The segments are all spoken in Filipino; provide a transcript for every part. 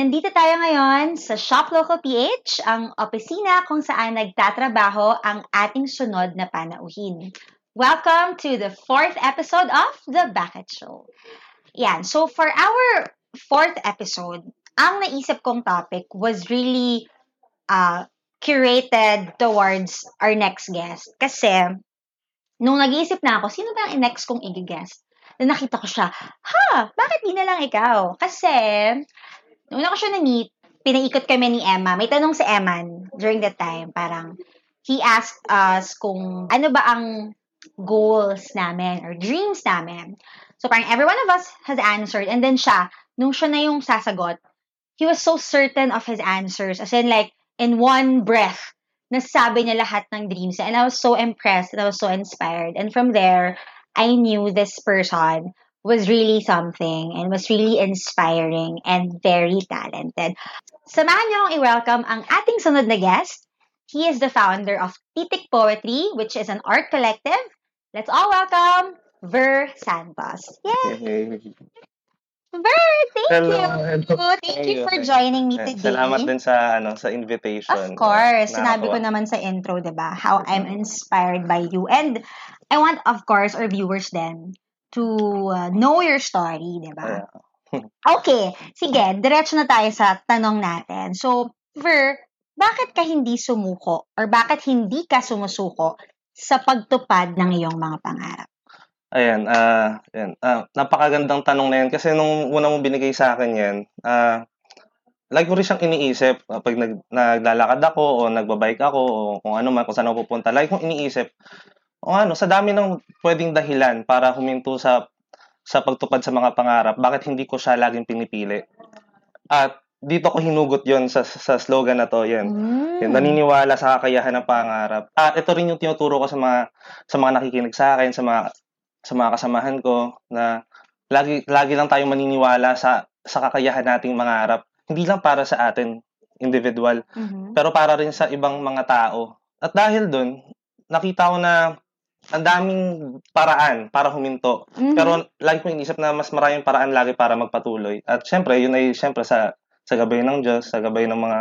Nandito tayo ngayon sa Shop Local PH, ang opisina kung saan nagtatrabaho ang ating sunod na panauhin. Welcome to the fourth episode of The Bucket Show. Yan, so for our fourth episode, ang naisip kong topic was really uh, curated towards our next guest. Kasi, nung nag-iisip na ako, sino ba ang next kong i-guest? Na nakita ko siya, ha, bakit di na lang ikaw? Kasi, una ko siya na-meet, pinaikot kami ni Emma. May tanong si Eman during that time. Parang, he asked us kung ano ba ang goals namin or dreams namin. So, parang every one of us has answered. And then siya, nung siya na yung sasagot, he was so certain of his answers. As in, like, in one breath, nasabi niya lahat ng dreams. And I was so impressed and I was so inspired. And from there, I knew this person was really something and was really inspiring and very talented. Samahan niyo akong i-welcome ang ating sunod na guest. He is the founder of Titik Poetry, which is an art collective. Let's all welcome Ver Santos. Yay! Ver, thank Hello, you. hello. Thank you for joining me Eh, today. Salamat din sa ano sa invitation. Of course. Sinabi ko naman sa intro, 'di ba? How I'm inspired by you. And I want of course our viewers then to uh, know your story, 'di ba? Yeah. Okay, sige, diretso na tayo sa tanong natin. So, Ver, bakit ka hindi sumuko or bakit hindi ka sumusuko sa pagtupad ng iyong mga pangarap? Ayan, ah, ayan. Ah, napakagandang tanong na yan kasi nung una mo binigay sa akin yan, ah, lagi ko rin siyang iniisip ah, pag nag, naglalakad ako o nagbabike ako o kung ano man, kung saan ako pupunta. Lagi kong iniisip, o ano, sa dami ng pwedeng dahilan para huminto sa sa pagtupad sa mga pangarap, bakit hindi ko siya laging pinipili? At dito ko hinugot yon sa, sa slogan na to, yan. Mm. Yung naniniwala sa kakayahan ng pangarap. At ito rin yung tinuturo ko sa mga sa mga nakikinig sa akin, sa mga sa mga kasamahan ko na lagi lagi lang tayong maniniwala sa sa kakayahan nating mangarap. Hindi lang para sa atin individual, Mhm. pero para rin sa ibang mga tao. At dahil doon, nakita ko na ang daming paraan para huminto. Mhm. Pero lagi kong inisip na mas maraming paraan lagi para magpatuloy. At syempre, yun ay syempre sa sa gabay ng Diyos, sa gabay ng mga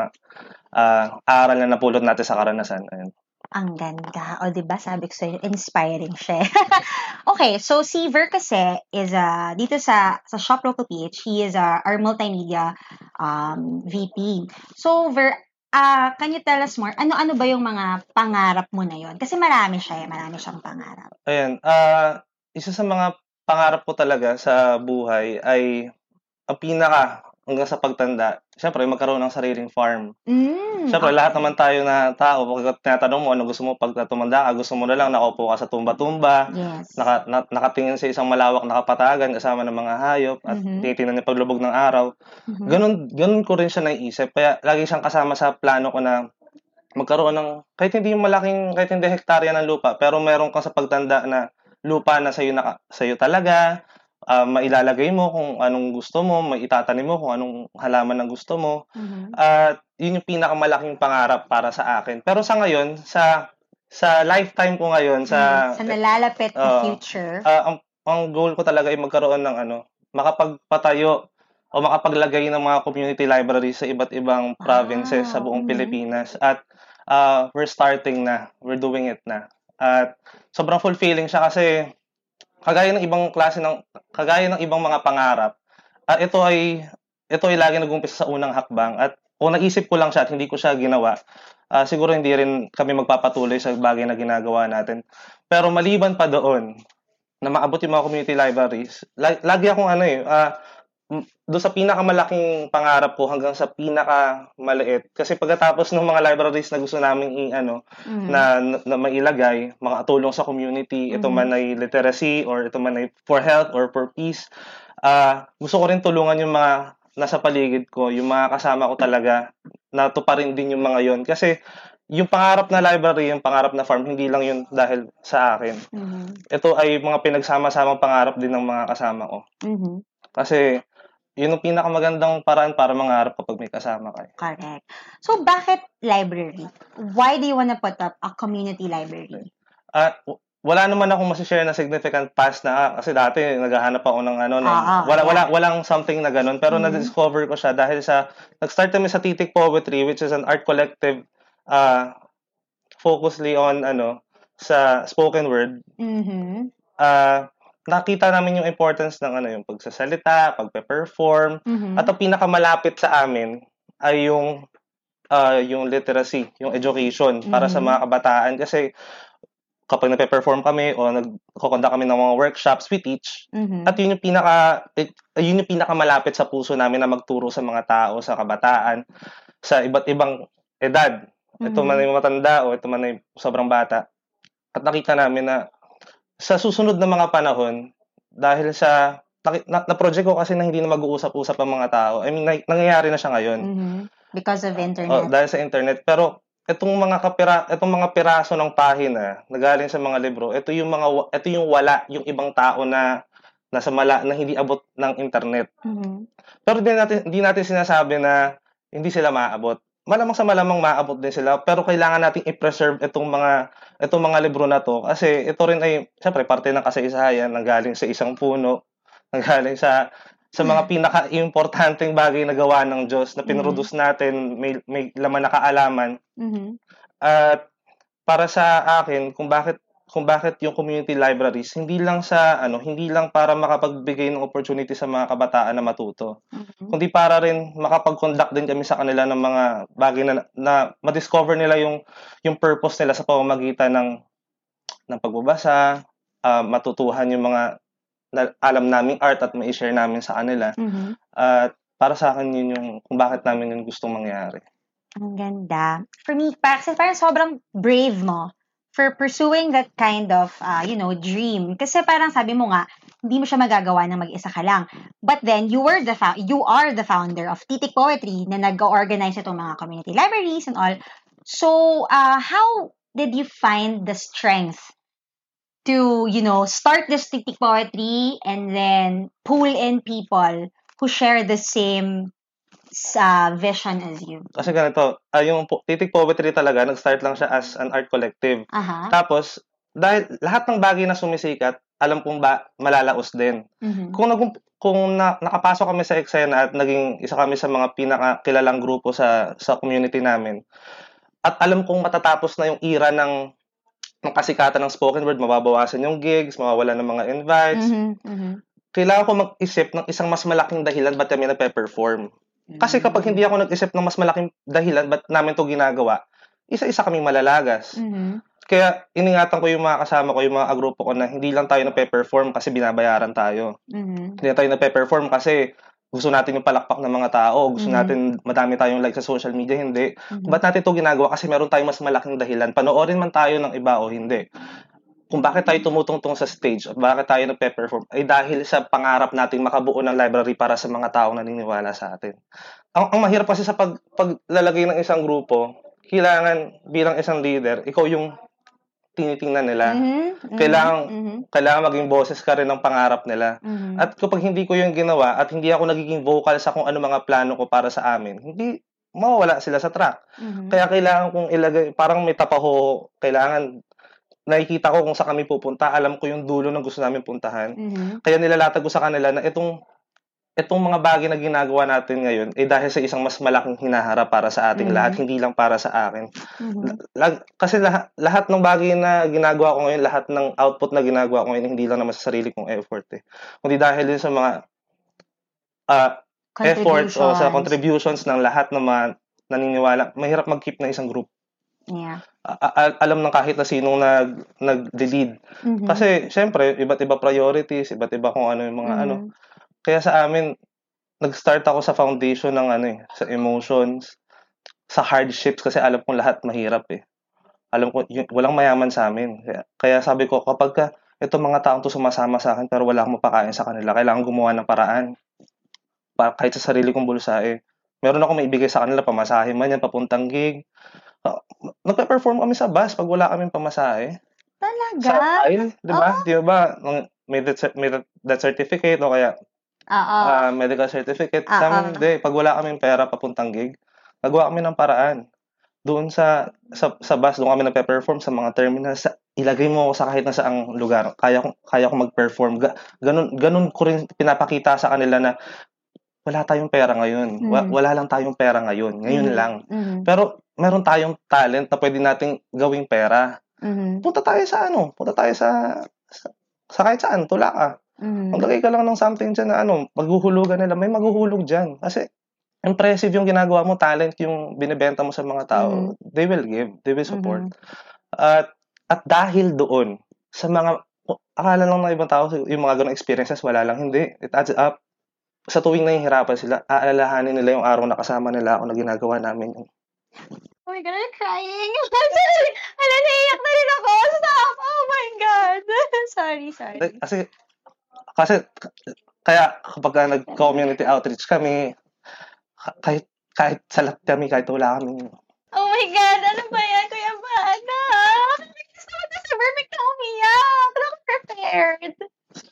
ah, aral na napulot natin sa karanasan. Ayun. Ang ganda. O, di ba Sabi ko sa'yo, inspiring siya. okay, so si Ver kasi is a, dito sa, sa Shop Local PH, he is a, our multimedia um, VP. So, Ver, ah can you tell us more? Ano-ano ba yung mga pangarap mo na yon? Kasi marami siya eh. Marami siyang pangarap. Ayan, ah, isa sa mga pangarap ko talaga sa buhay ay ang pinaka hanggang sa pagtanda, syempre magkaroon ng sariling farm. Mm, Syempre, okay. lahat naman tayo na tao, pag tinatanong mo ano gusto mo pag tumanda ka, gusto mo na lang nakaupo ka sa tumba-tumba, Yes. naka, na, nakatingin sa isang malawak na kapatagan kasama ng mga hayop at Mhm. tinitingnan yung paglubog ng araw. Mhm. Ganun, ganun ko rin siya naiisip. Kaya lagi siyang kasama sa plano ko na magkaroon ng, kahit hindi yung malaking, kahit hindi hektarya ng lupa, pero meron kang sa pagtanda na lupa na sa'yo, naka, sa'yo talaga, ah, mailalagay mo kung anong gusto mo, maitatanim mo kung anong halaman ang gusto mo. Mhm. At yun yung pinakamalaking pangarap para sa akin. Pero sa ngayon, sa sa lifetime ko ngayon, sa, sa nalalapit na Oo. future. ah, ang, ang goal ko talaga ay magkaroon ng ano, makapagpatayo o makapaglagay ng mga community libraries sa iba't ibang provinces sa buong mhm. Pilipinas. At ah, we're starting na. We're doing it na. At sobrang fulfilling siya kasi kagaya ng ibang klase ng kagaya ng ibang mga pangarap, at ito ay ito ay lagi nag-umpisa sa unang hakbang at kung naisip ko lang siya at hindi ko siya ginawa, ah, siguro hindi rin kami magpapatuloy sa bagay na ginagawa natin. Pero maliban pa doon, na maabot yung mga community libraries, la- lagi akong ano eh, m- doon sa pinakamalaking pangarap ko hanggang sa pinakamaliit. Kasi pagkatapos ng mga libraries na gusto namin i ano, Mhm. na, na, na mailagay, mga tulong sa community, ito Mhm. man ay literacy or ito man ay for health or for peace. Ah, gusto ko rin tulungan yung mga nasa paligid ko, yung mga kasama ko talaga, na tuparin din yung mga yon Kasi yung pangarap na library, yung pangarap na farm, hindi lang yun dahil sa akin. Mhm. Ito ay mga pinagsama-samang pangarap din ng mga kasama ko. Mhm. Kasi yun ang pinakamagandang paraan para mangarap kapag may kasama ka. Correct. So, bakit library? Why do you wanna put up a community library? Ah, w- wala naman akong masishare na significant past na ah, kasi dati naghahanap ako ng ano ng, Oo, wala yeah. wala walang something na ganun pero Mhm. na-discover ko siya dahil sa nag-start kami sa Titik Poetry which is an art collective uh focusly on ano sa spoken word Mhm. ah nakita namin yung importance ng ano yung pagsasalita, pagpe-perform Mhm. at ang pinakamalapit sa amin ay yung ah, yung literacy, yung education para sa Mhm. mga kabataan kasi kapag nagpe-perform kami o nagko-conduct kami ng mga workshops, we teach. Mhm. At yun yung pinaka eh, yun yung pinakamalapit sa puso namin na magturo sa mga tao, sa kabataan, sa iba't ibang edad. Ito Mhm. man ay matanda o ito man ay sobrang bata. At nakita namin na sa susunod na mga panahon dahil sa na, na-project ko kasi na hindi na mag-uusap-usap ang mga tao. I mean, na- nangyayari na siya ngayon. Mhm. Because of Oh, internet. dahil sa internet. Pero itong mga kapira, itong mga piraso ng pahina na galing sa mga libro, ito yung mga ito yung wala yung ibang tao na nasa mala na hindi abot ng internet. Mhm. Pero hindi natin hindi natin sinasabi na hindi sila maaabot. Malamang sa malamang maaabot din sila, pero kailangan nating i-preserve itong mga itong mga libro na to kasi ito rin ay syempre parte ng kasaysayan nang galing sa isang puno, nang galing sa sa mga pinaka-importanteng bagay na gawa ng Diyos na pinroduce natin, may, may laman na kaalaman. Mhm. At para sa akin, kung bakit kung bakit yung community libraries hindi lang sa ano, hindi lang para makapagbigay ng opportunity sa mga kabataan na matuto, Mhm. kundi para rin makapag-conduct din kami sa kanila ng mga bagay na, na ma-discover nila yung yung purpose nila sa pamamagitan ng ng pagbabasa, ah, matutuhan yung mga na, alam naming art at mai-share namin sa kanila. Mhm. At para sa akin yun yung kung bakit namin yun gustong mangyari. Ang ganda. For me, parang, parang sobrang brave mo for pursuing that kind of, uh, you know, dream. Kasi parang sabi mo nga, hindi mo siya magagawa na mag-isa ka lang. But then, you were the you are the founder of Titik Poetry na nag-organize itong mga community libraries and all. So, uh, how did you find the strength to, you know, start this Titik Poetry and then pull in people who share the same uh, vision as you? Kasi ganito, ah, yung po- Titik Poetry talaga, nag-start lang siya as an art collective. Aha. Tapos, dahil lahat ng bagay na sumisikat, alam kong ba malalaos din. Mhm. Kung nag kung na, nakapasok kami sa eksena at naging isa kami sa mga pinakakilalang grupo sa sa community namin. At alam kong matatapos na yung era ng ng kasikatan ng spoken word, mababawasan yung gigs, mawawala ng mga invites. Mhm, mhm. Kailangan ko mag-isip ng isang mas malaking dahilan ba't kami nagpe-perform. Kasi kapag hindi ako nag-isip ng mas malaking dahilan ba't namin to ginagawa, isa-isa kaming malalagas. Mhm. Kaya iningatan ko yung mga kasama ko, yung mga agrupo ko na hindi lang tayo nagpe-perform kasi binabayaran tayo. Mhm. Hindi tayo nagpe-perform kasi gusto natin yung palakpak ng mga tao, gusto Mhm. natin madami tayong like sa social media, hindi. Mhm. Ba't natin to ginagawa? Kasi meron tayong mas malaking dahilan. Panoorin man tayo ng iba o hindi. Kung bakit tayo tumutungtong sa stage at bakit tayo nagpe-perform ay dahil sa pangarap nating makabuo ng library para sa mga taong naniniwala sa atin. Ang, ang mahirap kasi sa pag, paglalagay ng isang grupo, kailangan bilang isang leader, ikaw yung tinitingnan nila. Mhm, mhm, Kailangan- mhm, Kailangan maging boses ka rin ng pangarap nila. mhm. At kapag hindi ko yung ginawa at hindi ako nagiging vocal sa kung ano mga plano ko para sa amin, hindi mawawala sila sa track. Mhm. Kaya kailangan kong ilagay, parang may tapaho, kailangan nakikita ko kung sa kami pupunta, alam ko yung dulo ng gusto namin puntahan. Mhm. Kaya nilalatag ko sa kanila na itong itong mga bagay na ginagawa natin ngayon eh dahil sa isang mas malaking hinaharap para sa ating Mhm. lahat, hindi lang para sa akin. Mhm. Lag- kasi lahat, lahat ng bagay na ginagawa ko ngayon, lahat ng output na ginagawa ko ngayon, hindi lang naman sa sarili kong effort eh. Kundi dahil din sa mga ah, efforts o sa contributions ng lahat ng mga naniniwala. Mahirap mag-keep ng isang group. Yeah. A- a- alam ng kahit na sinong nag, nag-lead. Mhm. Kasi, syempre, iba't iba priorities, iba't iba kung ano yung mga Mhm. ano. Kaya sa amin, nag-start ako sa foundation ng ano eh, sa emotions, sa hardships kasi alam kong lahat mahirap eh. Alam ko, yun, walang mayaman sa amin. Kaya, kaya sabi ko, kapag ka, itong mga taong to sumasama sa akin pero wala akong mapakain sa kanila, kailangan gumawa ng paraan. Pa, kahit sa sarili kong bulsa eh. Meron ako maibigay sa kanila, pamasahe man yan, papuntang gig. Uh, nagpe-perform kami sa bus pag wala kaming pamasahe. Talaga? Sa aisle, di ba? Di ba? May death, may death certificate o kaya Oo. ah, medical certificate. Ah, Sa ah. amin, hindi. Pag wala kaming pera papuntang gig, nagawa kami ng paraan. doon sa sa, sa bus, doon kami nagpe-perform sa mga terminal, sa, ilagay mo ako sa kahit na saang lugar, kaya ko, kaya ko mag-perform. Ga, ganun, ganun ko rin pinapakita sa kanila na wala tayong pera ngayon. Wa, Mm. wala lang tayong pera ngayon. Ngayon Mhm. lang. Mhm. Pero meron tayong talent na pwede nating gawing pera. Mhm. Punta tayo sa ano, punta tayo sa sa, sa kahit saan, tula ka. Mhm. Maglagay ka lang ng something dyan na ano, maghuhulugan nila. May maghuhulog dyan. Kasi impressive yung ginagawa mo, talent yung binibenta mo sa mga tao. Mhm. They will give, they will support. Mhm. At at dahil doon sa mga akala lang ng ibang tao yung mga ganong experiences wala lang hindi. It adds up. Sa tuwing nahihirapan sila, aalalahanin nila yung araw na kasama nila ako na ginagawa namin. Oh my God, I'm crying. I'm sorry. Hala, naiyak na rin ako. Stop. Oh my God. sorry, sorry. Kasi kasi kaya kapag ka nag-community outreach kami, ka- kahit kahit salat kami, kahit wala kami, Oh my God, ano ba yan, Kuya Bana? Gusto ko na sa perfect na umiyak. Akong prepared.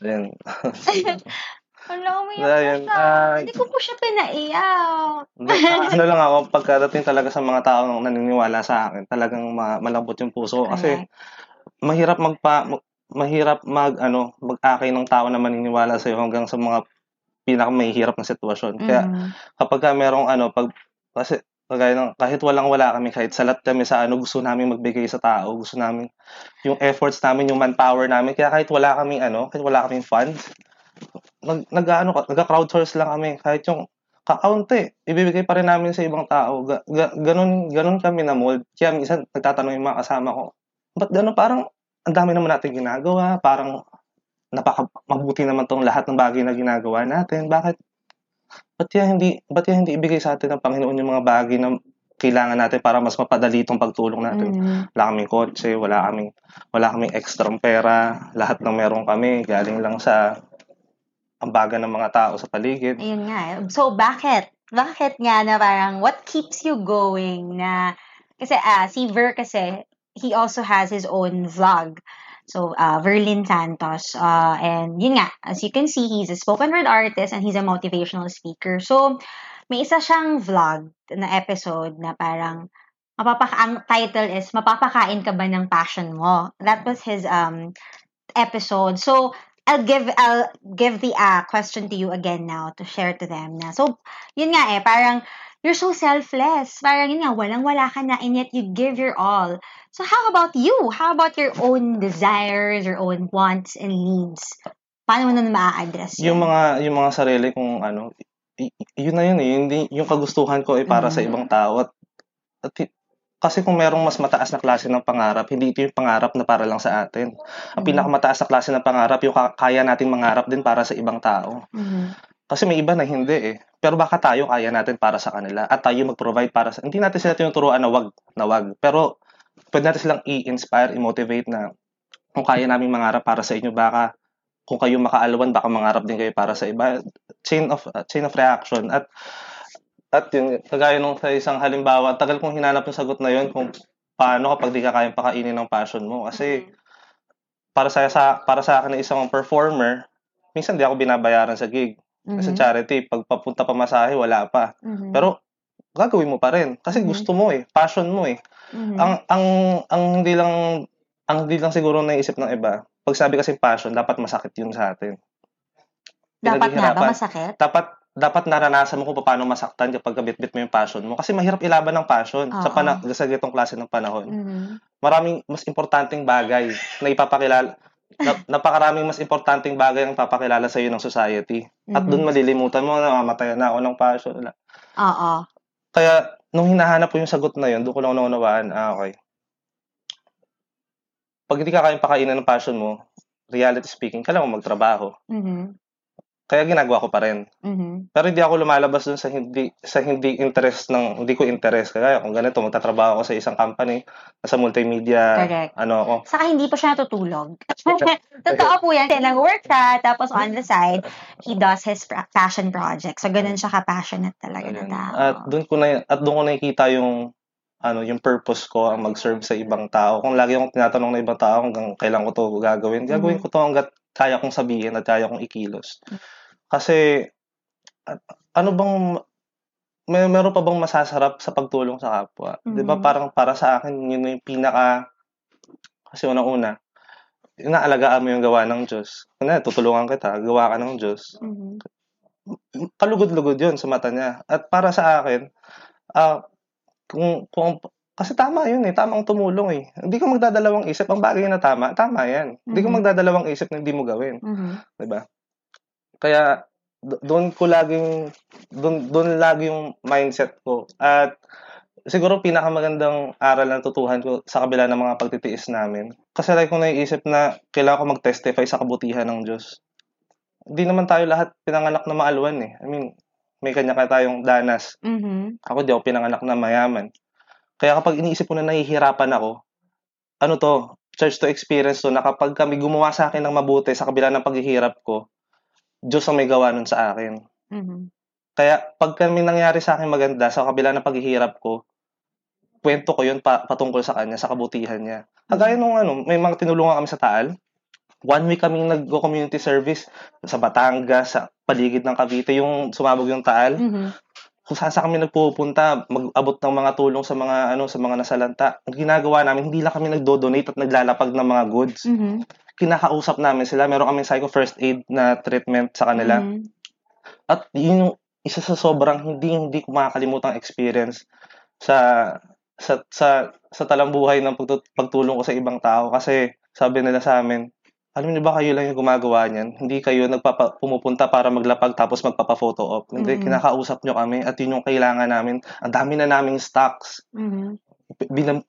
Ayun. Wala, umiyak Ayun, na siya. ah, Hindi ko po siya pinaiyak. Ano lang ako, pagkadating talaga sa mga taong naniniwala sa akin, talagang ma- malambot yung puso. Kasi Correct. mahirap magpa ma- mahirap mag ano mag-akay ng tao na maniniwala sa iyo hanggang sa mga pinakamahihirap na sitwasyon. Kaya Mhm. kapag ka merong ano pag kasi kagaya ng kahit walang wala kami kahit salat kami sa ano gusto namin magbigay sa tao, gusto namin yung efforts namin, yung manpower namin. Kaya kahit wala kaming ano, kahit wala kaming funds, nag nag ano, nag-crowdsource lang kami kahit yung kakaunti, ibibigay pa rin namin sa ibang tao. Ga, ga, ganun, ganun kami na mold. Kaya minsan nagtatanong yung mga kasama ko, ba't ganun? Parang ang dami naman natin ginagawa. Parang napaka mabuti naman tong lahat ng bagay na ginagawa natin. Bakit? Ba't yan hindi, ba't yan hindi ibigay sa atin ng Panginoon yung mga bagay na kailangan natin para mas mapadali itong pagtulong natin? Mhm. Wala kaming kotse, wala kaming, wala kaming extra pera. Lahat ng meron kami, galing lang sa ambaga ng mga tao sa paligid. Ayun nga. eh. So, bakit? Bakit nga na parang, what keeps you going na, kasi ah, si Ver kasi, he also has his own vlog. So, uh, Verlin Santos. Uh, and yun nga, as you can see, he's a spoken word artist and he's a motivational speaker. So, may isa siyang vlog na episode na parang, mapapaka ang title is, Mapapakain ka ba ng passion mo? That was his um episode. So, I'll give I'll give the uh, question to you again now to share to them na. So, yun nga eh, parang you're so selfless. Parang yun nga, walang-wala ka na and yet you give your all. So, how about you? How about your own desires, your own wants and needs? Paano mo na maa-address Yung yun? mga yung mga sarili kong ano, y- yun na yun eh, hindi yung kagustuhan ko ay para sa Mhm. ibang tao at, at kasi kung merong mas mataas na klase ng pangarap, hindi ito yung pangarap na para lang sa atin. Ang Mhm. pinakamataas na klase ng pangarap, yung ka- kaya nating mangarap din para sa ibang tao. Mhm. Kasi may iba na hindi eh. Pero baka tayo kaya natin para sa kanila at tayo mag-provide para sa... Hindi natin sila tinuturuan na wag, na wag. Pero pwede natin silang i-inspire, i-motivate na kung kaya namin mangarap para sa inyo, baka kung kayo makaalawan, baka mangarap din kayo para sa iba. Chain of uh, chain of reaction. At at yun, kagaya nung sa isang halimbawa, tagal kong hinanap yung sagot na yun kung paano kapag di ka kayang pakainin ng passion mo. Kasi para sa, sa para sa akin na isang performer, minsan di ako binabayaran sa gig. Kasi Mhm. charity, pag papunta pa masahe, wala pa. Mhm. Pero gagawin mo pa rin kasi Mhm. gusto mo eh, passion mo eh. Mhm. Ang ang ang hindi lang ang hindi lang siguro naisip ng iba. Pag sabi kasi passion, dapat masakit 'yun sa atin. Dapat nga ba masakit? Dapat dapat naranasan mo kung paano masaktan kapag kabit-bit mo yung passion mo. Kasi mahirap ilaban ng passion sa Oo. pana sa ganitong klase ng panahon. Mhm. Maraming mas importanteng bagay na ipapakilala na, napakaraming mas importanteng bagay ang ipapakilala sa iyo ng society. At Mhm. doon malilimutan mo na mamatay na ako ng passion. Oo. Kaya, nung hinahanap ko yung sagot na yun, doon ko lang naunawaan, ah, okay. Pag hindi ka kayang pakainin ng passion mo, reality speaking, kailangan mo magtrabaho. Mhm. Kaya ginagawa ko pa rin. Mhm. Pero hindi ako lumalabas dun sa hindi sa hindi interest ng hindi ko interest. Kaya kung ganito, magtatrabaho ako sa isang company, sa multimedia, Correct. ano ako. Saka hindi pa siya natutulog. Totoo po yan. Nag-work siya, tapos on the side, he does his passion project. So, ganun siya ka-passionate talaga na Ayun. tao. At doon ko na at doon ko nakikita yung ano yung purpose ko ang mag-serve sa ibang tao. Kung lagi akong tinatanong ng ibang tao hanggang kailan ko to gagawin, gagawin Mhm. ko to hangga't kaya kong sabihin at kaya kong ikilos. Mm. Kasi ano bang may meron pa bang masasarap sa pagtulong sa kapwa? 'Di ba Mhm. parang para sa akin yun yung pinaka kasi unang-una, inaalagaan mo yung gawa ng Diyos. Kunyari, tutulungan kita, gawa ka ng Diyos. Mhm. Kalugod-lugod yun sa mata niya. At para sa akin, ah kung, kung, kasi tama yun eh, tamang tumulong eh. Hindi ka magdadalawang isip, ang bagay na tama, tama yan. Hindi ka Mhm. magdadalawang isip na hindi mo gawin. Mhm. 'di ba? Kaya do- doon ko laging doon doon lagi yung mindset ko. At siguro pinakamagandang aral na natutuhan ko sa kabila ng mga pagtitiis namin. Kasi like ko naiisip na kailangan ko mag-testify sa kabutihan ng Diyos. Hindi naman tayo lahat pinanganak na maalwan eh. I mean, may kanya-kanya tayong danas. Mhm. Ako di ako pinanganak na mayaman. Kaya kapag iniisip ko na nahihirapan ako, ano to, church to experience to, na kapag kami gumawa sa akin ng mabuti sa kabila ng paghihirap ko, Diyos ang may gawa nun sa akin. Mhm. Kaya pag kami nangyari sa akin maganda sa kabila ng paghihirap ko, kwento ko yun pa, patungkol sa kanya, sa kabutihan niya. Kagaya nung ano, may mga tinulungan kami sa Taal. One week kaming nag-community service sa Batangas, sa paligid ng Cavite, yung sumabog yung Taal. Mhm. kung saan saan kami nagpupunta, mag-abot ng mga tulong sa mga ano sa mga nasalanta. Ang ginagawa namin, hindi lang kami nagdo-donate at naglalapag ng mga goods. Mhm. Kinakausap namin sila. Meron kami psycho first aid na treatment sa kanila. Mhm. At yun yung isa sa sobrang hindi hindi ko makakalimutang experience sa sa sa sa talambuhay ng pagtu- pagtulong ko sa ibang tao kasi sabi nila sa amin, alam niyo ba kayo lang yung gumagawa niyan? Hindi kayo nagpapa, pumupunta para maglapag tapos magpapa-photo op. Hindi, Mhm. kinakausap nyo kami at yun yung kailangan namin. Ang dami na naming stocks. Mhm.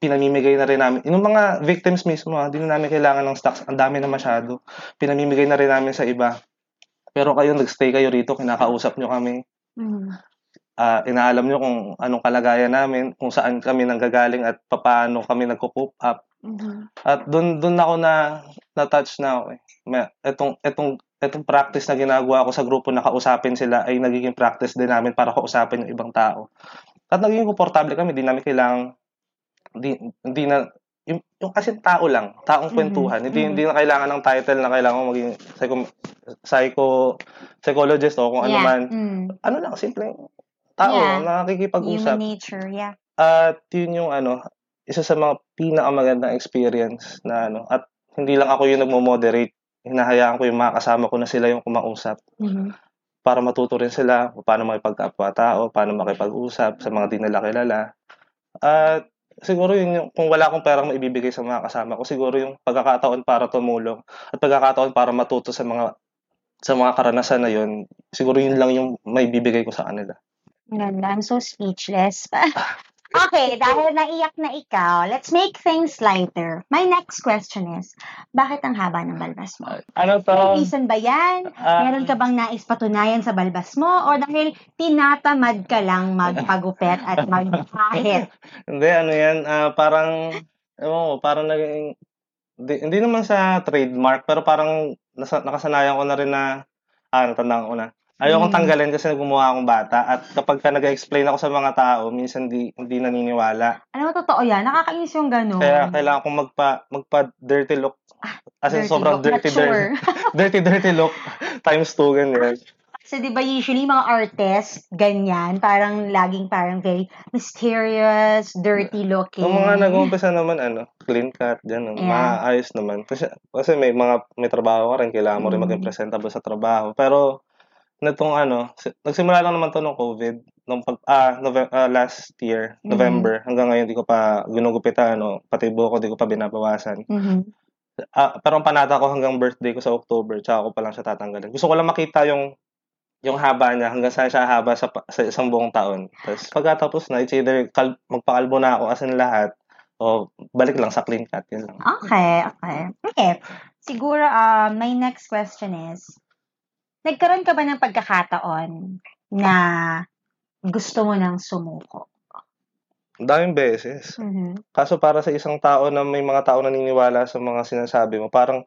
Pinamimigay na rin namin. Yung mga victims mismo, hindi na namin kailangan ng stocks. Ang dami na masyado. Pinamimigay na rin namin sa iba. Pero kayo, nagstay kayo rito, kinakausap nyo kami. Mhm. Ah, inaalam nyo kung anong kalagayan namin, kung saan kami nanggagaling at paano kami nagko-cope up. Mhm. At doon doon ako na na-touch na ako eh. May, etong etong etong practice na ginagawa ko sa grupo na kausapin sila ay nagiging practice din namin para kausapin yung ibang tao. At naging komportable kami, di namin kailangang di, hindi na yung, yung kasi tao lang, taong Mhm, kwentuhan. Hindi mhm. hindi na kailangan ng title na kailangan maging psycho, psycho psychologist o kung ano Yeah. man. Mm. Ano lang, simpleng tao Yeah. na nakikipag-usap. Human nature, yeah. At yun yung ano, isa sa mga pinakamagandang experience na ano, at hindi lang ako yung nagmo-moderate, hinahayaan ko yung mga kasama ko na sila yung kumausap Mhm. para matuto rin sila paano makipagkapwa-tao, paano makipag-usap sa mga di nila kilala. At siguro yun yung, kung wala akong perang maibibigay sa mga kasama ko, siguro yung pagkakataon para tumulong at pagkakataon para matuto sa mga sa mga karanasan na yun, siguro yun lang yung may bibigay ko sa kanila. Ganda. I'm so speechless. okay, dahil naiyak na ikaw, let's make things lighter. My next question is, bakit ang haba ng balbas mo? Ano May reason ba yan? Ah, Meron ka bang nais patunayan sa balbas mo? O dahil tinatamad ka lang magpagupet at magpahit? Hindi, ano yan, ah, parang, ko, parang naging, hindi, hindi naman sa trademark, pero parang nasa, nakasanayan ko na rin na, ah, natandaan ko na. Ayokong Mm. tanggalin kasi gumawa akong bata at kapag ka nag-explain ako sa mga tao, minsan di, hindi naniniwala. Ano mo, totoo yan? Nakakainis yung gano'n. Kaya kailangan kong magpa, magpa dirty look. As in, sobrang look, dirty, not sure. dirty, dirty, dirty look times two, ganyan. Kasi di ba usually mga artists, ganyan, parang laging parang very mysterious, dirty looking. Yung mga nag-umpisa naman, ano, clean cut, dyan, Yeah. maayos naman. Kasi, kasi may mga, may trabaho ka rin, kailangan mo rin Mm. maging presentable sa trabaho. Pero, netong ano, si- nagsimula lang naman to nung COVID, nung pag, ah, Nove- ah, last year, Mhm. November, hanggang ngayon, di ko pa ginugupitan, ano, pati buhok ko, di ko pa binabawasan. Mhm. Ah, pero ang panata ko hanggang birthday ko sa October, tsaka ko pa lang siya tatanggalin. Gusto ko lang makita yung yung haba niya hanggang saan siya haba sa, pa- sa isang buong taon. Tapos pagkatapos na, it's either kal- magpakalbo na ako as in lahat o balik lang sa clean cut. Yun lang. Okay, okay. Okay. Siguro, uh, my next question is, nagkaroon ka ba ng pagkakataon na gusto mo nang sumuko? Ang daming beses. Mhm. Kaso para sa isang tao na may mga tao naniniwala sa mga sinasabi mo, parang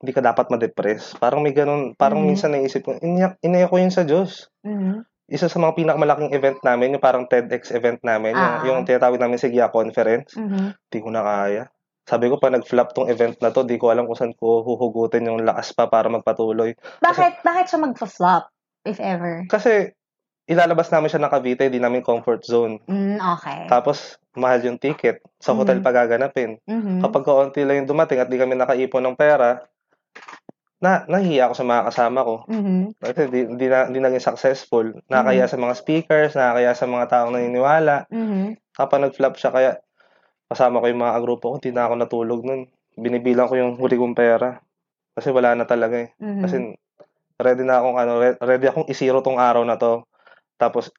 hindi ka dapat ma-depress. Parang may ganun, parang Mhm. minsan naisip ko, iniyak, iniyak ko yun sa Diyos. Mhm. Isa sa mga pinakamalaking event namin, yung parang TEDx event namin, Ah. yung, yung tinatawag namin Sigya Conference. Mhm. Di ko na kaya. Sabi ko, pa nag-flop tong event na to, di ko alam kung saan ko huhugutin yung lakas pa para magpatuloy. Bakit, bakit siya mag-flop, if ever? Kasi, ilalabas namin siya ng Cavite, di namin comfort zone. Mm, okay. Tapos, mahal yung ticket. Sa hotel Mhm. pa gaganapin. Mhm. Kapag kaunti lang yung dumating at di kami nakaipon ng pera, na nahiya ako sa mga kasama ko. Mhm. Kasi di, di, na, di naging successful. Nakakaya sa mga speakers, nakakaya sa mga taong naniniwala. Mhm. Kapag nag-flop siya, kaya kasama ko yung mga grupo ko, hindi na ako natulog nun. Binibilang ko yung huli kong pera. Kasi wala na talaga eh. Mhm. Kasi ready na akong ano, re- ready akong isiro tong araw na to. Tapos,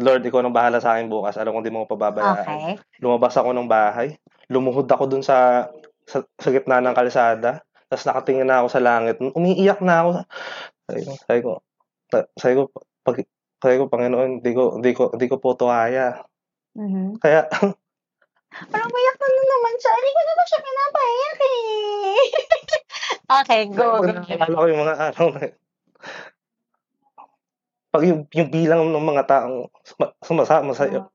Lord, ikaw nang bahala sa akin bukas. Alam kong di mo ko pababayaan. Okay. Lumabas ako ng bahay. Lumuhod ako dun sa, sa, sa gitna ng kalsada. Tapos nakatingin na ako sa langit. Umiiyak na ako. Sabi ko, sabi ko, sabi ko, pag, sabi ko, Panginoon, di ko, di ko, di ko po to kaya. Mhm. Kaya, Parang mayak na naman siya. Hindi ko naman siya pinapayak eh. okay, go. Naalala ko yung mga araw na. Pag yung, yung bilang ng mga taong suma- sumasama sa iyo.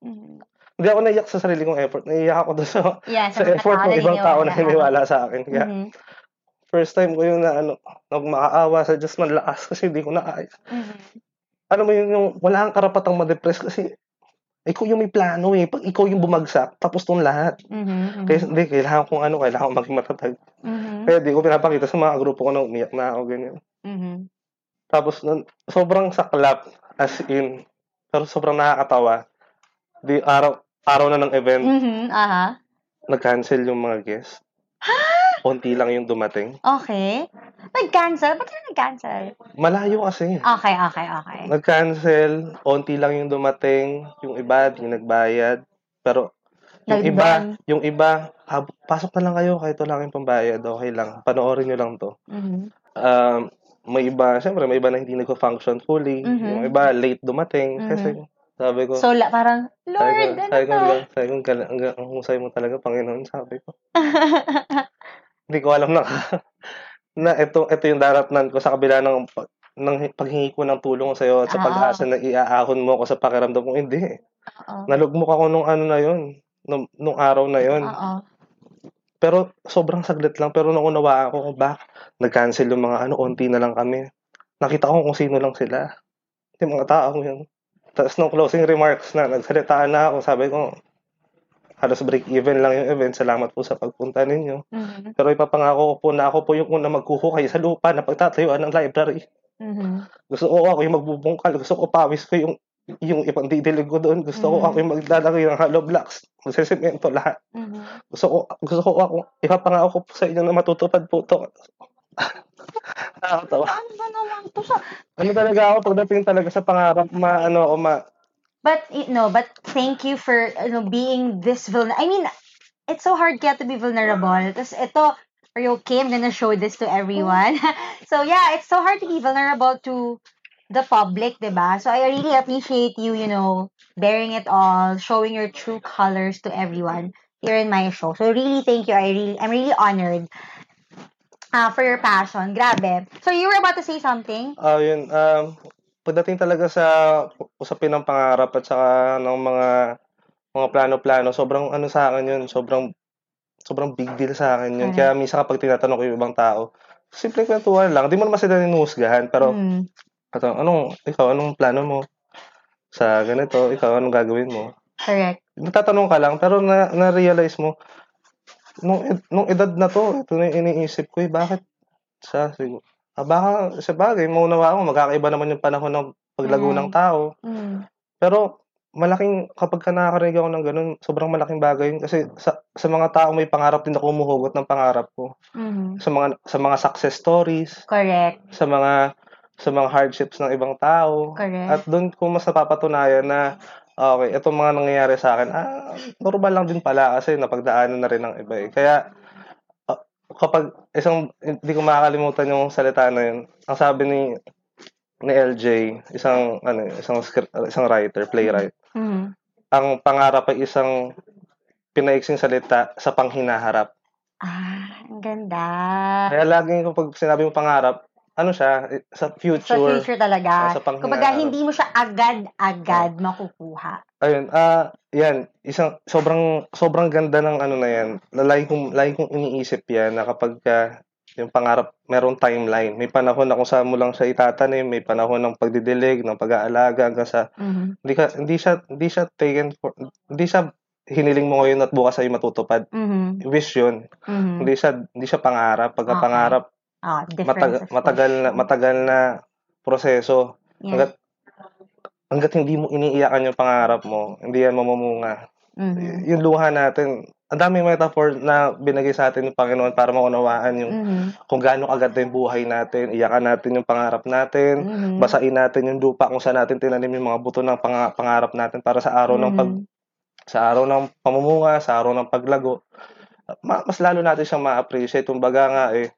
Mhm. Hindi ako naiyak sa sarili kong effort. Naiyak ako doon sa, Yeah, sa mga effort ng ibang tao na hiniwala sa akin. Kaya, Mhm. first time ko yung na, ano, nag makaawa sa Diyos man lakas kasi hindi ko na kaya. Mhm. Ano mo yun, yung wala kang karapatang ma-depress kasi ikaw yung may plano eh. Pag ikaw yung bumagsak, tapos tong lahat. Mhm. Kaya hindi, kailangan kong ano, kailangan kong maging matatag. Mhm. Kaya di ko pinapakita sa mga grupo ko na umiyak na ako, ganyan. Mhm. Tapos, nun, sobrang saklap, as in, pero sobrang nakakatawa. Di, araw, araw na ng event, Mhm. Aha. nag-cancel yung mga guests. Konti lang yung dumating. Okay. Nag-cancel? Ba't ka nag-cancel? Malayo kasi. Okay, okay, okay. Nag-cancel, onti lang yung dumating, yung iba, di nagbayad. Pero, yung Dahil iba, yung iba, ah, pasok na lang kayo, kahit wala kayong pambayad, okay lang. Panoorin nyo lang to. Mhm. Um, may iba, syempre, may iba na hindi nag-function fully. Mhm. Yung iba, late dumating. Mhm. Kasi, sabi ko, So, la, parang, Lord, sabi ko, ano sabi ko, to? "Gal- sabi ko, gal- ang ang husay mo talaga, Panginoon, sabi ko. Hindi ko alam na, na ito, ito yung daratnan ko sa kabila ng, ng paghingi ko ng tulong sa iyo at sa Ah. pag-asa na iaahon mo ako sa pakiramdam ko. Hindi. Oo. Nalugmok ako nung ano na yun. Nung, nung araw na yun. Oo. Pero sobrang saglit lang. Pero nung unawa ako kung bakit nag-cancel yung mga ano, onti na lang kami. Nakita ko kung sino lang sila. Yung mga tao yun. Tapos nung closing remarks na, nagsalita na ako. Sabi ko, halos break even lang yung event. Salamat po sa pagpunta ninyo. Mhm. Pero ipapangako ko po na ako po yung una magkuhukay sa lupa na pagtatayuan ng library. Mhm. Gusto ko ako yung magbubungkal. Gusto ko pawis ko yung yung ibang didilig ko doon. Gusto ko Mhm. ako yung maglalagay ng hollow blocks. Magsisimento lahat. Mhm. Gusto ko, gusto ko ako, ipapangako ko po sa inyo na matutupad po to. Nakakatawa. Ano ba naman to sa... Ano talaga ako pagdating talaga sa pangarap, ma, ano, o ma, But, you know, but thank you for, you know, being this vulnerable. I mean, it's so hard kaya to be vulnerable. Tapos ito, are you okay? I'm gonna show this to everyone. so, yeah, it's so hard to be vulnerable to the public, diba? So, I really appreciate you, you know, bearing it all, showing your true colors to everyone here in my show. So, really, thank you. I really, I'm really honored uh, for your passion. Grabe. So, you were about to say something? ah, yun, um, pagdating talaga sa usapin ng pangarap at saka ng mga mga plano-plano, sobrang ano sa akin yun, sobrang sobrang big deal sa akin yun. Correct. Kaya minsan kapag tinatanong ko yung ibang tao, simple kwentuhan lang. Di mo naman sila ninuhusgahan, pero Mm. Ito, anong, ikaw, anong plano mo sa ganito? Ikaw, anong gagawin mo? Correct. Natatanong ka lang, pero na, na-realize mo, nung, nung edad na to, ito na yung iniisip ko, eh, bakit sa, siguro, ah, baka, sa bagay, maunawa ako, magkakaiba naman yung panahon ng paglago Mm. ng tao. Mm. Pero, malaking, kapag ka nakakarinig ako ng ganun, sobrang malaking bagay yun. Kasi sa, sa mga tao may pangarap din ako umuhugot ng pangarap ko. Mhm. Sa mga, sa mga success stories, Correct. sa mga, sa mga hardships ng ibang tao. Correct. At doon ko mas napapatunayan na okay, itong mga nangyayari sa akin, ah, normal lang din pala kasi napagdaanan na rin ng iba eh. Kaya ah, kapag isang hindi ko makakalimutan yung salita na yun. Ang sabi ni ni LJ, isang ano, isang script, isang writer, playwright. Mhm. Ang pangarap ay isang pinaiksing salita sa panghinaharap. Ah, ang ganda. Kaya laging kapag sinabi mo pangarap, ano siya, sa Sa future. future talaga. sa panghinaharap. Kumbaga, hindi mo siya agad-agad makukuha. Ayun, ah, yan, isang sobrang sobrang ganda ng ano na yan. Lagi kong lagi kong iniisip yan na kapag ka yung pangarap, merong timeline. May panahon na kung saan mo lang siya itatanim, may panahon ng pagdidilig, ng pag-aalaga hanggang sa Mhm. hindi ka hindi siya hindi siya taken for hindi siya hiniling mo ngayon at bukas ay matutupad. Mhm. Wish yun. Mhm. Hindi siya hindi siya pangarap. Pagka Okay. pangarap, Ah, difference matagal, matagal na matagal na proseso. Yeah. Hanggat hanggat hindi mo iniiyakan yung pangarap mo, hindi yan mamumunga. Mhm. Y- yung luha natin, ang daming metaphor na binigay sa atin ng Panginoon para maunawaan yung Mhm. kung gaano agad yung buhay natin, iyakan natin yung pangarap natin, Mhm. basain natin yung lupa kung saan natin tinanim yung mga buto ng pang- pangarap natin para sa araw ng pag Mhm. sa araw ng pamumunga, sa araw ng paglago. Ma- mas lalo natin siyang ma-appreciate. Kumbaga nga eh,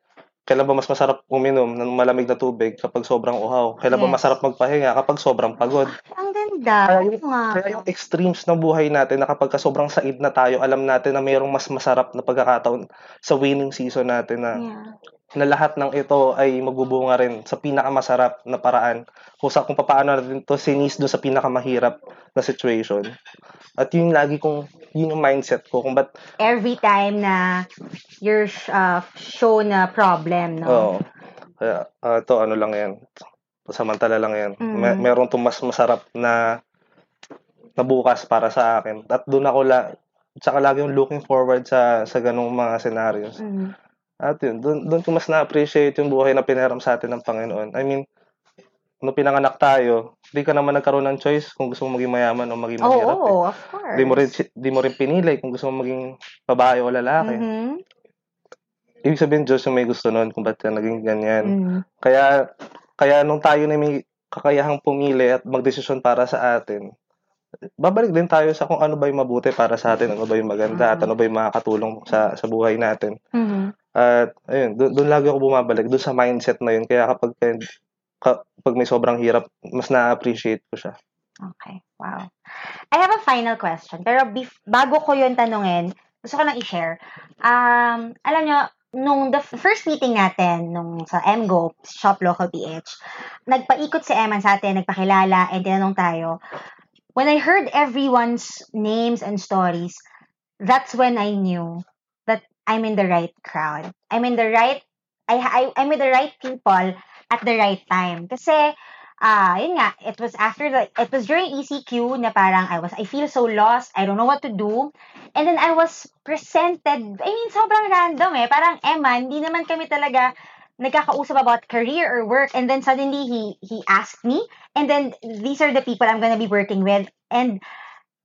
kailan ba mas masarap uminom ng malamig na tubig kapag sobrang uhaw? Kailan ba Yes. masarap magpahinga kapag sobrang pagod? Ang ganda. Kaya yung- nga. Kaya yung extremes ng buhay natin na kapag ka sobrang said na tayo, alam natin na mayroong mas masarap na pagkakataon sa winning season natin na Yeah. na lahat ng ito ay magbubunga rin sa pinakamasarap na paraan kung sa kung paano natin to sinis do sa pinakamahirap na situation. At yun lagi kong yun yung mindset ko kung ba't Every time na you're sh- uh, shown a problem, no? oo. Kaya ah, ito ano lang yan. Samantala lang yan. Mm. May, meron tong mas masarap na na bukas para sa akin. At doon ako la tsaka lagi yung looking forward sa sa ganung mga scenarios. Mhm. At yun, doon, doon ko mas na-appreciate yung buhay na pinaram sa atin ng Panginoon. I mean, nung pinanganak tayo, di ka naman nagkaroon ng choice kung gusto mo maging mayaman o maging Oo, mahirap. eh. oh, of course. Di mo rin di mo rin pinili kung gusto mo maging babae o lalaki. Mhm. Ibig sabihin Diyos yung may gusto noon kung ba't ka naging ganyan. Mhm. Kaya kaya nung tayo na may kakayahang pumili at magdesisyon para sa atin, babalik din tayo sa kung ano ba yung mabuti para sa atin, ano ba yung maganda, at Mhm. ano ba yung makakatulong sa sa buhay natin. Mhm. At ayun, doon lagi ako bumabalik, doon sa mindset na yun. Kaya kapag kapag may sobrang hirap, mas na-appreciate ko siya. Okay, wow. I have a final question. Pero bef- bago ko yun tanungin, gusto ko lang i-share. Um, alam nyo, nung the first meeting natin, nung sa MGO, Shop Local PH, nagpaikot si Eman sa atin, nagpakilala, and tinanong tayo. When I heard everyone's names and stories, that's when I knew that I'm in the right crowd. I'm in the right, I, I, I'm with the right people at the right time. Kasi, ah, yun nga, it was after the, it was during ECQ na parang I was, I feel so lost, I don't know what to do. And then I was presented, I mean, sobrang random eh. Parang, Emma, hindi naman kami talaga nagkakausap about career or work. And then suddenly, he, he asked me. And then, these are the people I'm gonna be working with. And,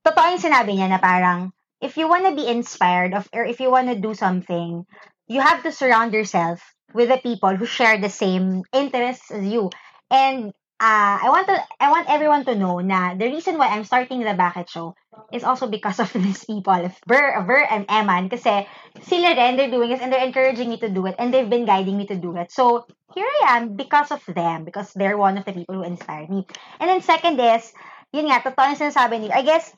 totoo yung sinabi niya na parang, if you wanna be inspired, of, or if you wanna do something, you have to surround yourself with the people who share the same interests as you. And uh, I want to I want everyone to know na the reason why I'm starting the Bakit Show is also because of these people, Ver, Ver and Eman, kasi sila rin, they're doing this and they're encouraging me to do it and they've been guiding me to do it. So, here I am because of them, because they're one of the people who inspired me. And then second is, yun nga, totoo yung sinasabi niyo. I guess,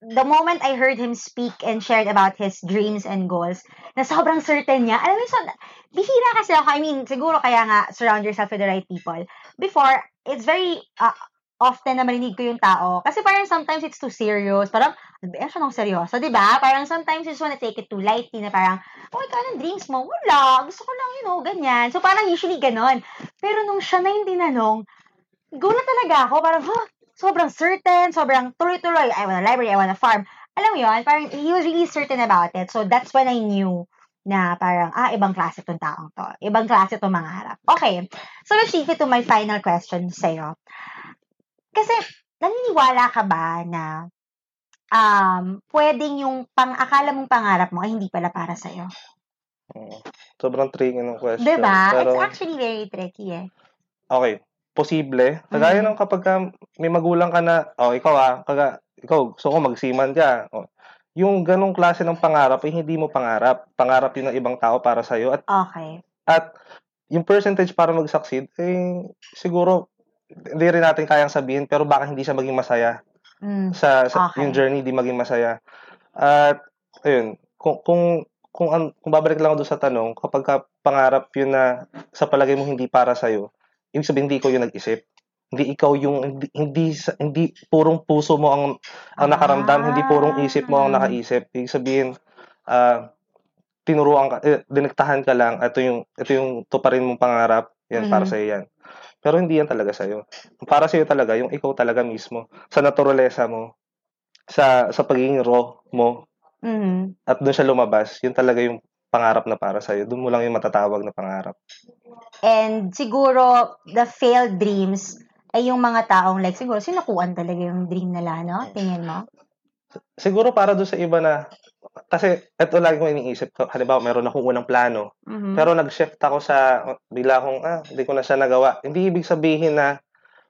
the moment I heard him speak and shared about his dreams and goals, na sobrang certain niya, alam mo, so, bihira kasi ako. I mean, siguro kaya nga, surround yourself with the right people. Before, it's very, uh, often na marinig ko yung tao. Kasi parang sometimes it's too serious. Parang, ano ba siya ng seryoso, di ba? Parang sometimes you just wanna take it too lightly na parang, oh, ikaw anong dreams mo? Wala. Gusto ko lang, you know, ganyan. So parang usually ganon. Pero nung siya na yung tinanong, gulat talaga ako. Parang, huh, sobrang certain, sobrang tuloy-tuloy. I want a library, I want a farm. Alam mo yun, parang he was really certain about it. So that's when I knew na parang, ah, ibang klase tong taong to. Ibang klase tong mga harap. Okay. So let's shift it to my final question sa'yo. Kasi, naniniwala ka ba na um, pwedeng yung pang akala mong pangarap mo ay hindi pala para sa'yo? Mm. Sobrang tricky ng question. Diba? Pero, It's actually very tricky eh. okay, posible. Kagaya Mm. ng kapag ka may magulang ka na, oh, ikaw ah, kaga, ikaw, gusto ko magsiman ka. Oh, yung ganong klase ng pangarap ay hindi mo pangarap. Pangarap yun ng ibang tao para sa'yo. At, Okay. at yung percentage para mag-succeed, eh, siguro, hindi rin natin kayang sabihin, pero baka hindi siya maging masaya. Mm. Sa, sa Okay. yung journey, di maging masaya. At, ayun, kung, kung, kung, an- kung babalik lang ako doon sa tanong, kapag ka pangarap yun na sa palagay mo hindi para sa'yo, ibig sabihin hindi ikaw yung nag-isip. Hindi ikaw yung hindi hindi, hindi purong puso mo ang ang nakaramdam, hindi purong isip mo ang Ah. nakaisip. Ibig sabihin, ah tinuruan ka, eh, diniktahan ka lang, ito yung, ito yung tuparin mong pangarap, yan para Mhm. sa'yo yan. Pero hindi yan talaga sa'yo. Para sa'yo talaga, yung ikaw talaga mismo, sa naturalesa mo, sa sa pagiging raw mo, Mhm. at doon siya lumabas, yun talaga yung pangarap na para sa'yo. Doon mo lang yung matatawag na pangarap. And siguro, the failed dreams ay yung mga taong like, siguro, sinukuan talaga yung dream nila, no? Tingin mo? Siguro para doon sa iba na, kasi ito lagi ko iniisip ko, halimbawa meron akong unang plano, Mhm. pero nag-shift ako sa, bigla akong, ah, hindi ko na siya nagawa. Hindi ibig sabihin na,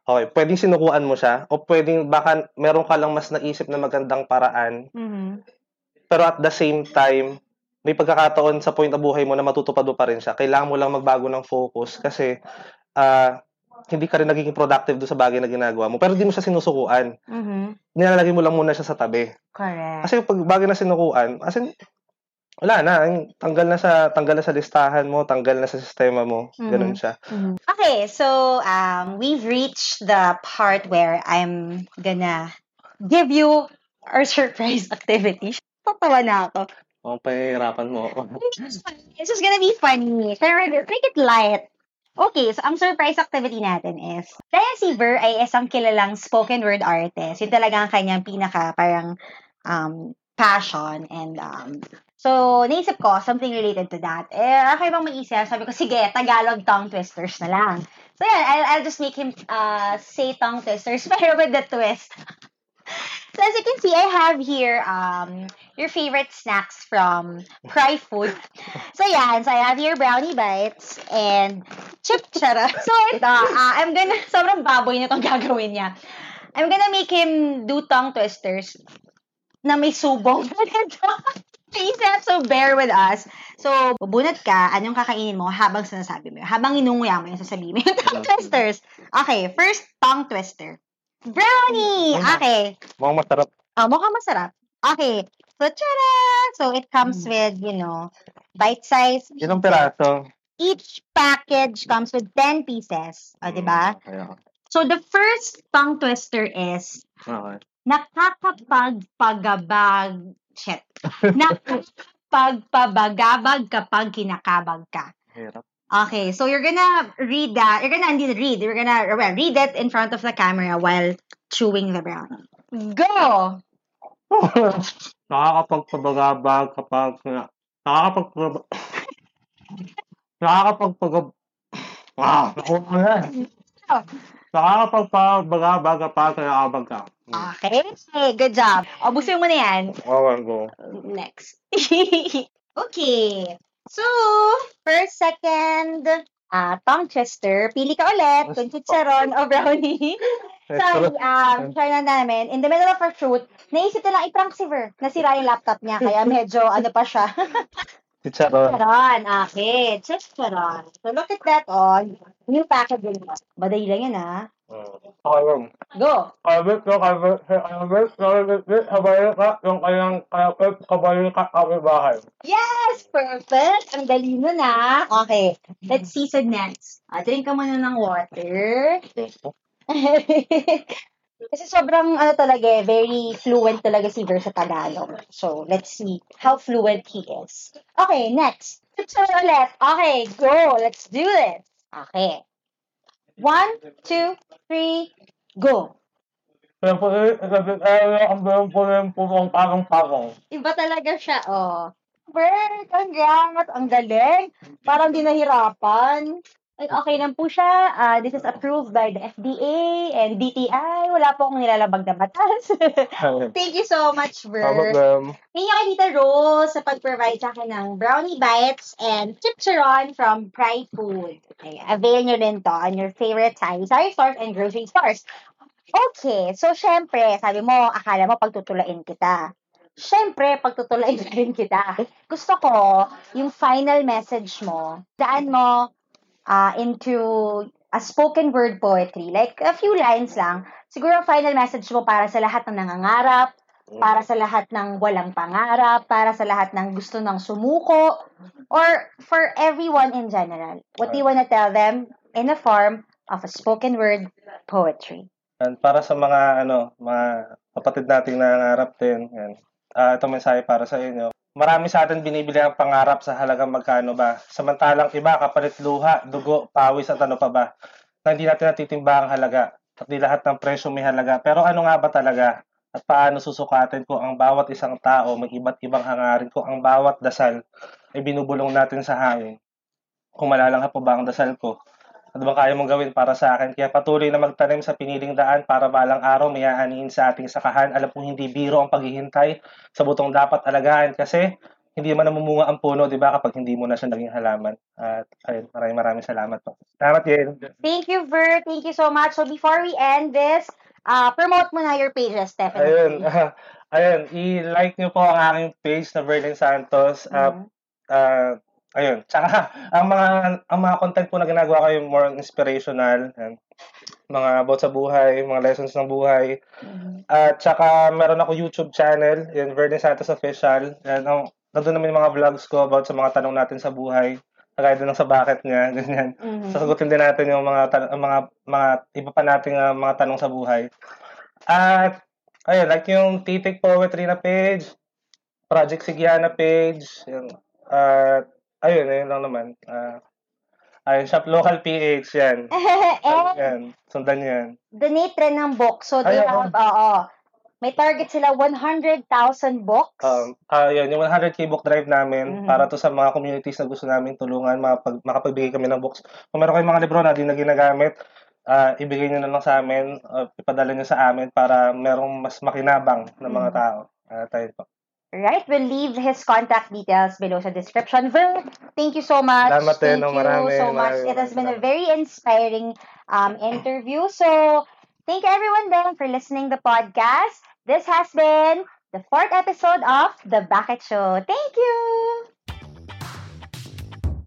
okay, pwedeng sinukuan mo siya, o pwedeng baka meron ka lang mas naisip na magandang paraan, Mhm. pero at the same time, may pagkakataon sa point na buhay mo na matutupad mo pa rin siya. Kailangan mo lang magbago ng focus kasi ah, hindi ka rin nagiging productive doon sa bagay na ginagawa mo. Pero di mo siya sinusukuan. Mhm. Nilalagay mo lang muna siya sa tabi. Correct. Kasi pag bagay na sinukuan, as in, wala na. Tanggal na sa tanggal na sa listahan mo, tanggal na sa sistema mo. Ganun siya. Mhm. Okay, so um, we've reached the part where I'm gonna give you our surprise activity. Tatawa na ako. Oh, pahihirapan mo ako. It's just gonna be funny. Pero make it light. Okay, so ang surprise activity natin is, dahil si Ver ay isang kilalang spoken word artist, yun talaga ang kanyang pinaka parang um, passion and um, so naisip ko something related to that. Eh, ako bang maisip, sabi ko, sige, Tagalog tongue twisters na lang. So yeah, I'll, I'll just make him uh, say tongue twisters, pero with the twist. So as you can see, I have here um your favorite snacks from Pry Food. So yan, so I have here brownie bites and chip chara. So ito, ah, I'm gonna, sobrang baboy nitong gagawin niya. I'm gonna make him do tongue twisters na may subong. Please, so bear with us. So, bubunot ka, anong kakainin mo habang sinasabi mo yun? Habang inunguya mo yung sasabihin mo yung tongue twisters. Okay, first tongue twister. Brownie! Okay. Mukhang masarap. Oh, mukhang masarap. Okay. So, tada! So, it comes with, you know, bite-size. Ilang piraso? Each package comes with 10 pieces. O, di ba? Okay, okay. So, the first tongue twister is Okay. nakakapagpagabag... Shit. Nakakapagpabagabag kapag kinakabag ka. Hirap. Okay, so you're gonna read that. You're gonna hindi read. You're gonna well, read it in front of the camera while chewing the brownie. Go! Nakakapagpabagabag kapag nakakapagpabag nakakapagpagab Ah, naku mo yan. Nakakapagpabagabag kapag kinakabag ka. Okay, good job. Obusin mo na yan. Okay, go. Next. okay. So, first, second, ah tongue twister. Pili ka ulit kung chicharon o brownie. Sorry, um, try na namin. In the middle of our shoot, naisip na lang i-prank si Ver. Nasira yung laptop niya, kaya medyo ano pa siya. Chicharon. Chicharon. Okay, chicharon. So, look at that on. New packaging. Madali lang yan, ha? Okay, go. Kabit ko, kabit, kabit, kabit, kabit, ka, yung kanyang kabit, kabit, kabit, bahay. Yes! Perfect! Ang dali nun, ha? Okay. Let's season next. Ah, drink ka muna ng water. Kasi sobrang, ano talaga eh, very fluent talaga si Ver sa Tagalog. So, let's see how fluent he is. Okay, next. Picture ulit. Okay, go. Let's do this. Okay. One, two, three, go. Ang ang. Iba talaga siya, oh. Ver, congrats! Ang galing. Parang di nahirapan. Ay, Okay lang po siya. Ah, this is approved by the FDA and DTI. Wala po akong nilalabag na batas. Thank you so much, Ver. Problem. Thank you kay Tita Rose sa pag-provide sa akin ng brownie bites and chipcharon from Pride Food. Okay, avail nyo din to on your favorite sari-sari stores and grocery stores. Okay, so syempre, sabi mo, akala mo pagtutulain kita. Syempre, pagtutulain na rin kita. Gusto ko, yung final message mo, daan mo ah, into a spoken word poetry. Like, a few lines lang. Siguro, final message mo para sa lahat ng nangangarap, para sa lahat ng walang pangarap, para sa lahat ng gusto ng sumuko, or for everyone in general. What do you wanna tell them in a form of a spoken word poetry? And para sa mga ano, mga kapatid nating nangangarap din, yan. Ah, ito mensahe para sa inyo. Marami sa atin binibili ang pangarap sa halagang magkano ba. Samantalang iba, kapalit luha, dugo, pawis at ano pa ba, na hindi natin natitimba ang halaga. At di lahat ng presyo may halaga. Pero ano nga ba talaga? At paano susukatin ko ang bawat isang tao, may iba't ibang hangarin ko, ang bawat dasal ay binubulong natin sa hangin. Kung malalangha po ba ang dasal ko? Ano bang kaya mong gawin para sa akin? Kaya patuloy na magtanim sa piniling daan para balang araw may aanihin sa ating sakahan. Alam kong hindi biro ang paghihintay sa butong dapat alagaan kasi hindi man namumunga ang puno, di ba, kapag hindi mo na siya naging halaman. At ayun, maraming maraming salamat po. Salamat, Yen. Thank you, Ver. Thank you so much. So before we end this, uh, promote mo na your pages, Stephanie. Ayun, ayun, i-like niyo po ang aking page na Verlin Santos. Uh, Mhm. uh, ayun. Tsaka, ang mga, ang mga content po na ginagawa ko yung more inspirational. Yan. Mga about sa buhay, mga lessons ng buhay. Mhm. At tsaka, meron ako YouTube channel, yun, Verlin Santos Official. Yan, ang, nandun naman yung mga vlogs ko about sa mga tanong natin sa buhay. Kagaya din ng sa bakit niya, ganyan. Mhm. Sasagutin din natin yung mga ang mga mga iba pa nating ah, mga tanong sa buhay. At ayun, like yung Titik Poetry na page, Project Sigiana page, yun. At ayun, ayun lang naman. Ah ayun, Shop Local PH yan. Yan, sundan yan. donate rin ng book. So they Ay, oo. have, oo, may target sila 100,000 books. Um, ah yun, yung 100k book drive namin Mhm. para to sa mga communities na gusto namin tulungan, makapag, makapagbigay kami ng books. Kung meron kayong mga libro na di na ginagamit, ah, ibigay nyo na lang sa amin, ah, ipadala nyo sa amin para merong mas makinabang na mga Mhm. tao. Ah, tayo po. Right? We'll leave his contact details below sa description. Ver, thank you so much. Salamat thank no, you marami, so much. marami, It has been a very inspiring um, interview. So, thank you everyone then for listening the podcast. This has been the fourth episode of The Bucket Show. Thank you!